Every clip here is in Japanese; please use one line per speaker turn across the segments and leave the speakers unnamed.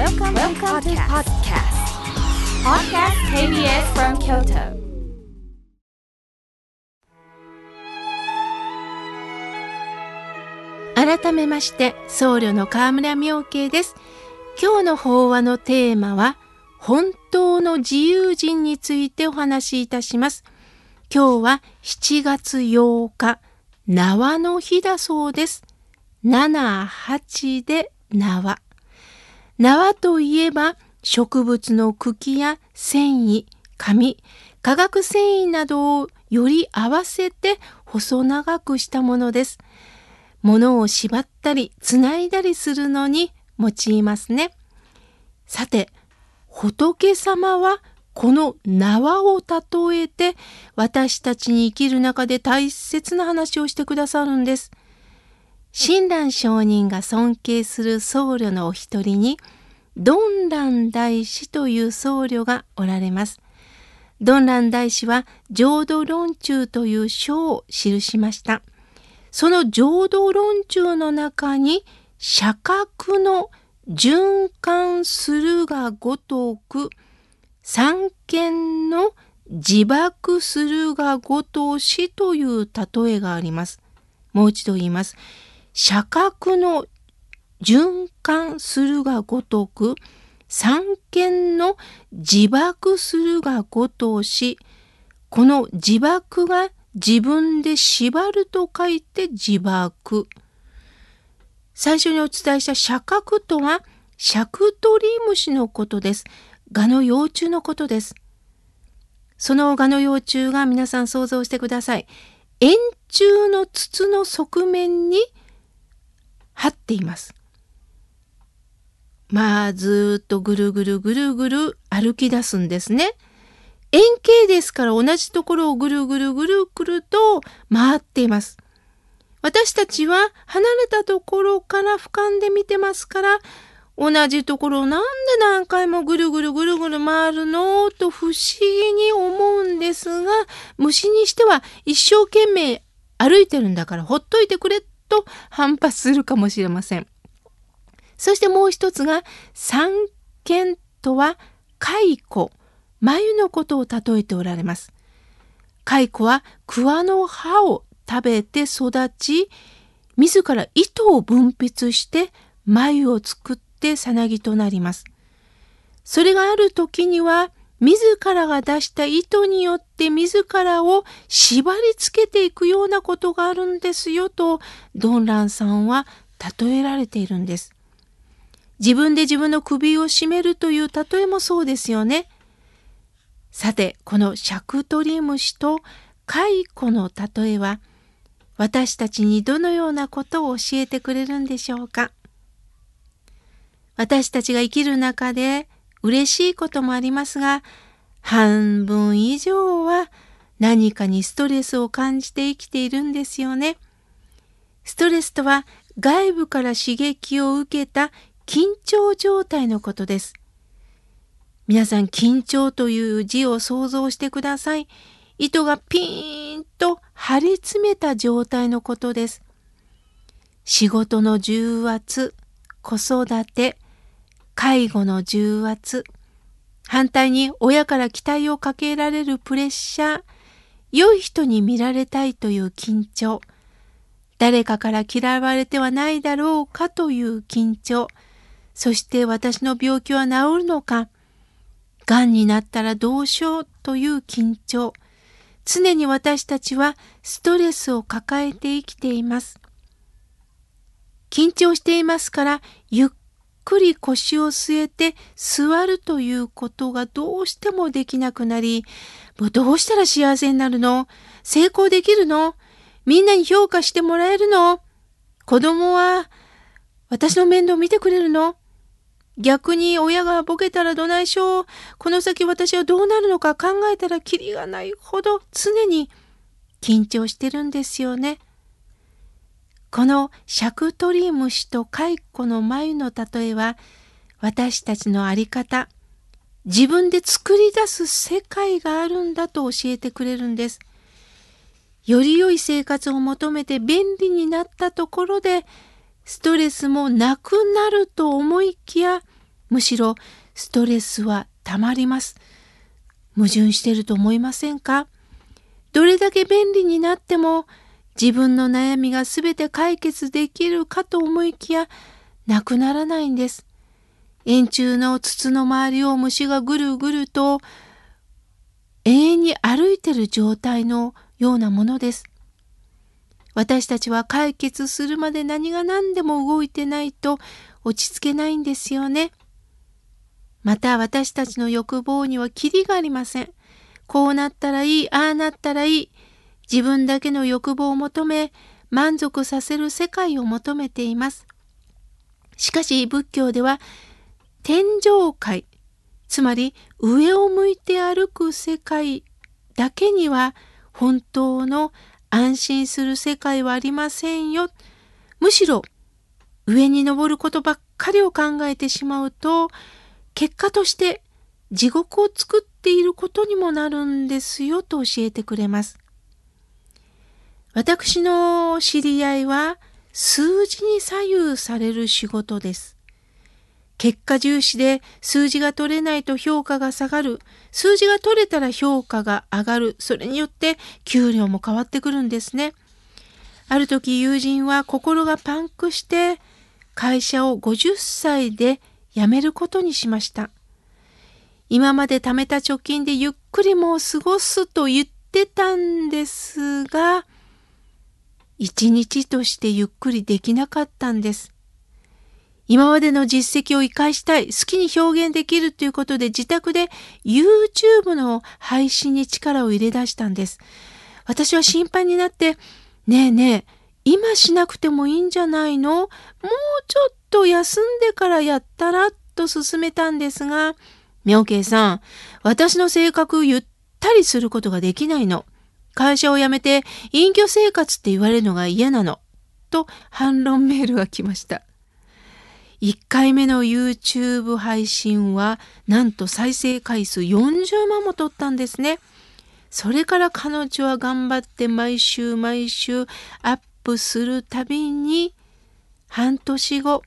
Welcome, Welcome to podcast. Podcast KBS from Kyoto.
改めまして僧侶の河村明慶です今日の法話のテーマは本当の自由人についてお話しいたします今日は7月8日縄の日だそうです7、8で縄縄といえば植物の茎や繊維、紙、化学繊維などをより合わせて細長くしたものです。物を縛ったりつないだりするのに用いますね。さて、仏様はこの縄を例えて私たちに生きる中で大切な話をしてくださるんです。親鸞上人が尊敬する僧侶のお一人に、ドンラン大師という僧侶がおられます。ドンラン大師は浄土論中という書を記しました。その浄土論中の中に、社格の循環するがごとく、三権の自爆するがごとしという例えがあります。もう一度言います。社格の循環するがごとく、三権の自爆するがごとし、この自爆が自分で縛ると書いて自爆。最初にお伝えした社格とは、シャクトリムシのことです。蛾の幼虫のことです。その蛾の幼虫が皆さん想像してください。円柱の筒の側面に張っています。まあずっとぐるぐるぐるぐる歩き出すんですね。円形ですから同じところをぐるぐるぐるぐると回っています。私たちは離れたところから俯瞰で見てますから同じところなんで何回もぐるぐるぐるぐる回るの？と不思議に思うんですが虫にしては一生懸命歩いてるんだからほっといてくれっと反発するかもしれません。そしてもう一つが三剣とは蚕、眉のことを例えておられます。蚕は桑の葉を食べて育ち、自ら糸を分泌して眉を作ってさなぎとなります。それがある時には自らが出した糸によって自らを縛り付けていくようなことがあるんですよとドンランさんは例えられているんです。自分で自分の首を絞めるという例えもそうですよね。さて、このシャクトリムシと蚕の例えは私たちにどのようなことを教えてくれるんでしょうか。私たちが生きる中で嬉しいこともありますが、半分以上は何かにストレスを感じて生きているんですよね。ストレスとは外部から刺激を受けた緊張状態のことです。皆さん緊張という字を想像してください。糸がピーンと張り詰めた状態のことです。仕事の重圧、子育て、介護の重圧、反対に親から期待をかけられるプレッシャー、良い人に見られたいという緊張、誰かから嫌われてはないだろうかという緊張、そして私の病気は治るのか、癌になったらどうしようという緊張、常に私たちはストレスを抱えて生きています。緊張していますから、ゆっくり腰を据えて座るということがどうしてもできなくなり、もうどうしたら幸せになるの？成功できるの？みんなに評価してもらえるの？子供は私の面倒見てくれるの？逆に親がボケたらどないしょう？この先私はどうなるのか考えたらキリがないほど常に緊張してるんですよね。このシャクトリムシと蚕の眉の例えは私たちの在り方自分で作り出す世界があるんだと教えてくれるんです。より良い生活を求めて便利になったところでストレスもなくなると思いきやむしろストレスはたまります。矛盾してると思いませんか？どれだけ便利になっても自分の悩みが全て解決できるかと思いきやなくならないんです。円柱の筒の周りを虫がぐるぐると永遠に歩いてる状態のようなものです。私たちは解決するまで何が何でも動いてないと落ち着けないんですよね。また私たちの欲望にはキリがありません。こうなったらいい、ああなったらいい。自分だけの欲望を求め、満足させる世界を求めています。しかし仏教では天上界、つまり上を向いて歩く世界だけには本当の安心する世界はありませんよ。むしろ上に登ることばっかりを考えてしまうと結果として地獄を作っていることにもなるんですよと教えてくれます。私の知り合いは数字に左右される仕事です。結果重視で数字が取れないと評価が下がる。数字が取れたら評価が上がる。それによって給料も変わってくるんですね。ある時友人は心がパンクして会社を50歳で辞めることにしました。今まで貯めた貯金でゆっくりもう過ごすと言ってたんですが、一日としてゆっくりできなかったんです。今までの実績を活かしたい、好きに表現できるということで自宅で YouTube の配信に力を入れ出したんです。私は心配になって、ねえねえ、今しなくてもいいんじゃないの？もうちょっと休んでからやったらと勧めたんですが、妙慶さん、私の性格ゆったりすることができないの。会社を辞めて隠居生活って言われるのが嫌なの。と反論メールが来ました。1回目の YouTube 配信はなんと再生回数40万も取ったんですね。それから彼女は頑張って毎週毎週アップするたびに半年後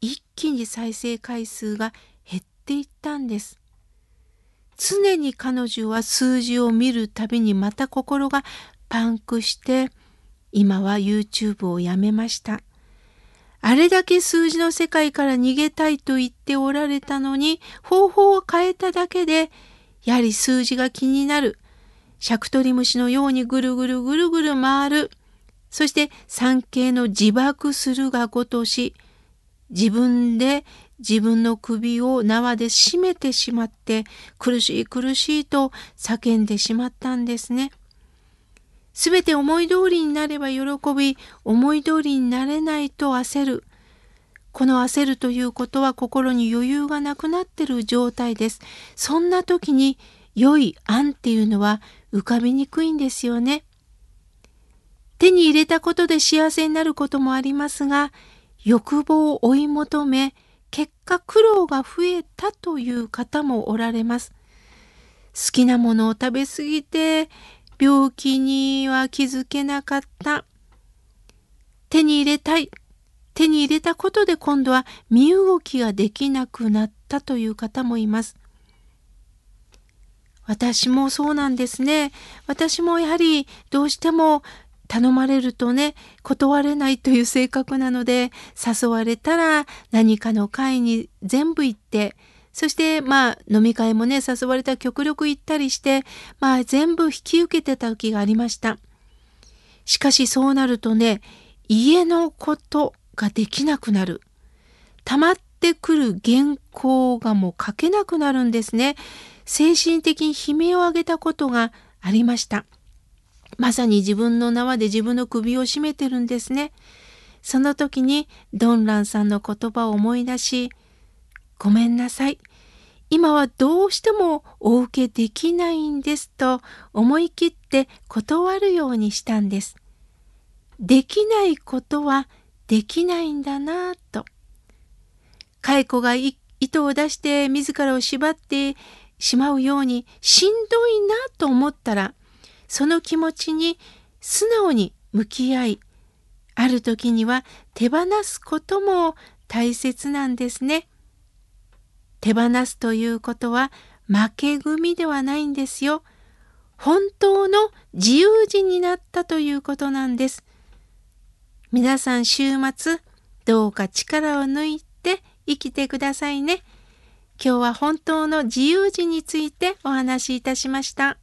一気に再生回数が減っていったんです。常に彼女は数字を見るたびにまた心がパンクして今は YouTube をやめました。あれだけ数字の世界から逃げたいと言っておられたのに方法を変えただけでやはり数字が気になる。シャクトリムシのようにぐるぐるぐるぐる回る。そして産経の自爆するがごとし自分で自分の首を縄で締めてしまって苦しい苦しいと叫んでしまったんですね。すべて思い通りになれば喜び、思い通りになれないと焦る。この焦るということは心に余裕がなくなってる状態です。そんな時に良い案っていうのは浮かびにくいんですよね。手に入れたことで幸せになることもありますが、欲望を追い求め、結果苦労が増えたという方もおられます。好きなものを食べ過ぎて病気には気づけなかった。手に入れたい。手に入れたことで今度は身動きができなくなったという方もいます。私もそうなんですね。私もやはりどうしても頼まれるとね断れないという性格なので誘われたら何かの会に全部行ってそしてまあ飲み会もね誘われたら極力行ったりしてまあ全部引き受けてた時がありました。しかしそうなるとね家のことができなくなる。溜まってくる原稿がもう書けなくなるんですね。精神的に悲鳴を上げたことがありました。まさに自分の縄で自分の首を絞めてるんですね。その時にドンランさんの言葉を思い出し、ごめんなさい。今はどうしてもお受けできないんですと思い切って断るようにしたんです。できないことはできないんだなぁと。蚕が糸を出して自らを縛ってしまうようにしんどいなと思ったらその気持ちに素直に向き合い、ある時には手放すことも大切なんですね。手放すということは負け組ではないんですよ。本当の自由人になったということなんです。皆さん週末どうか力を抜いて生きてくださいね。今日は本当の自由人についてお話しいたしました。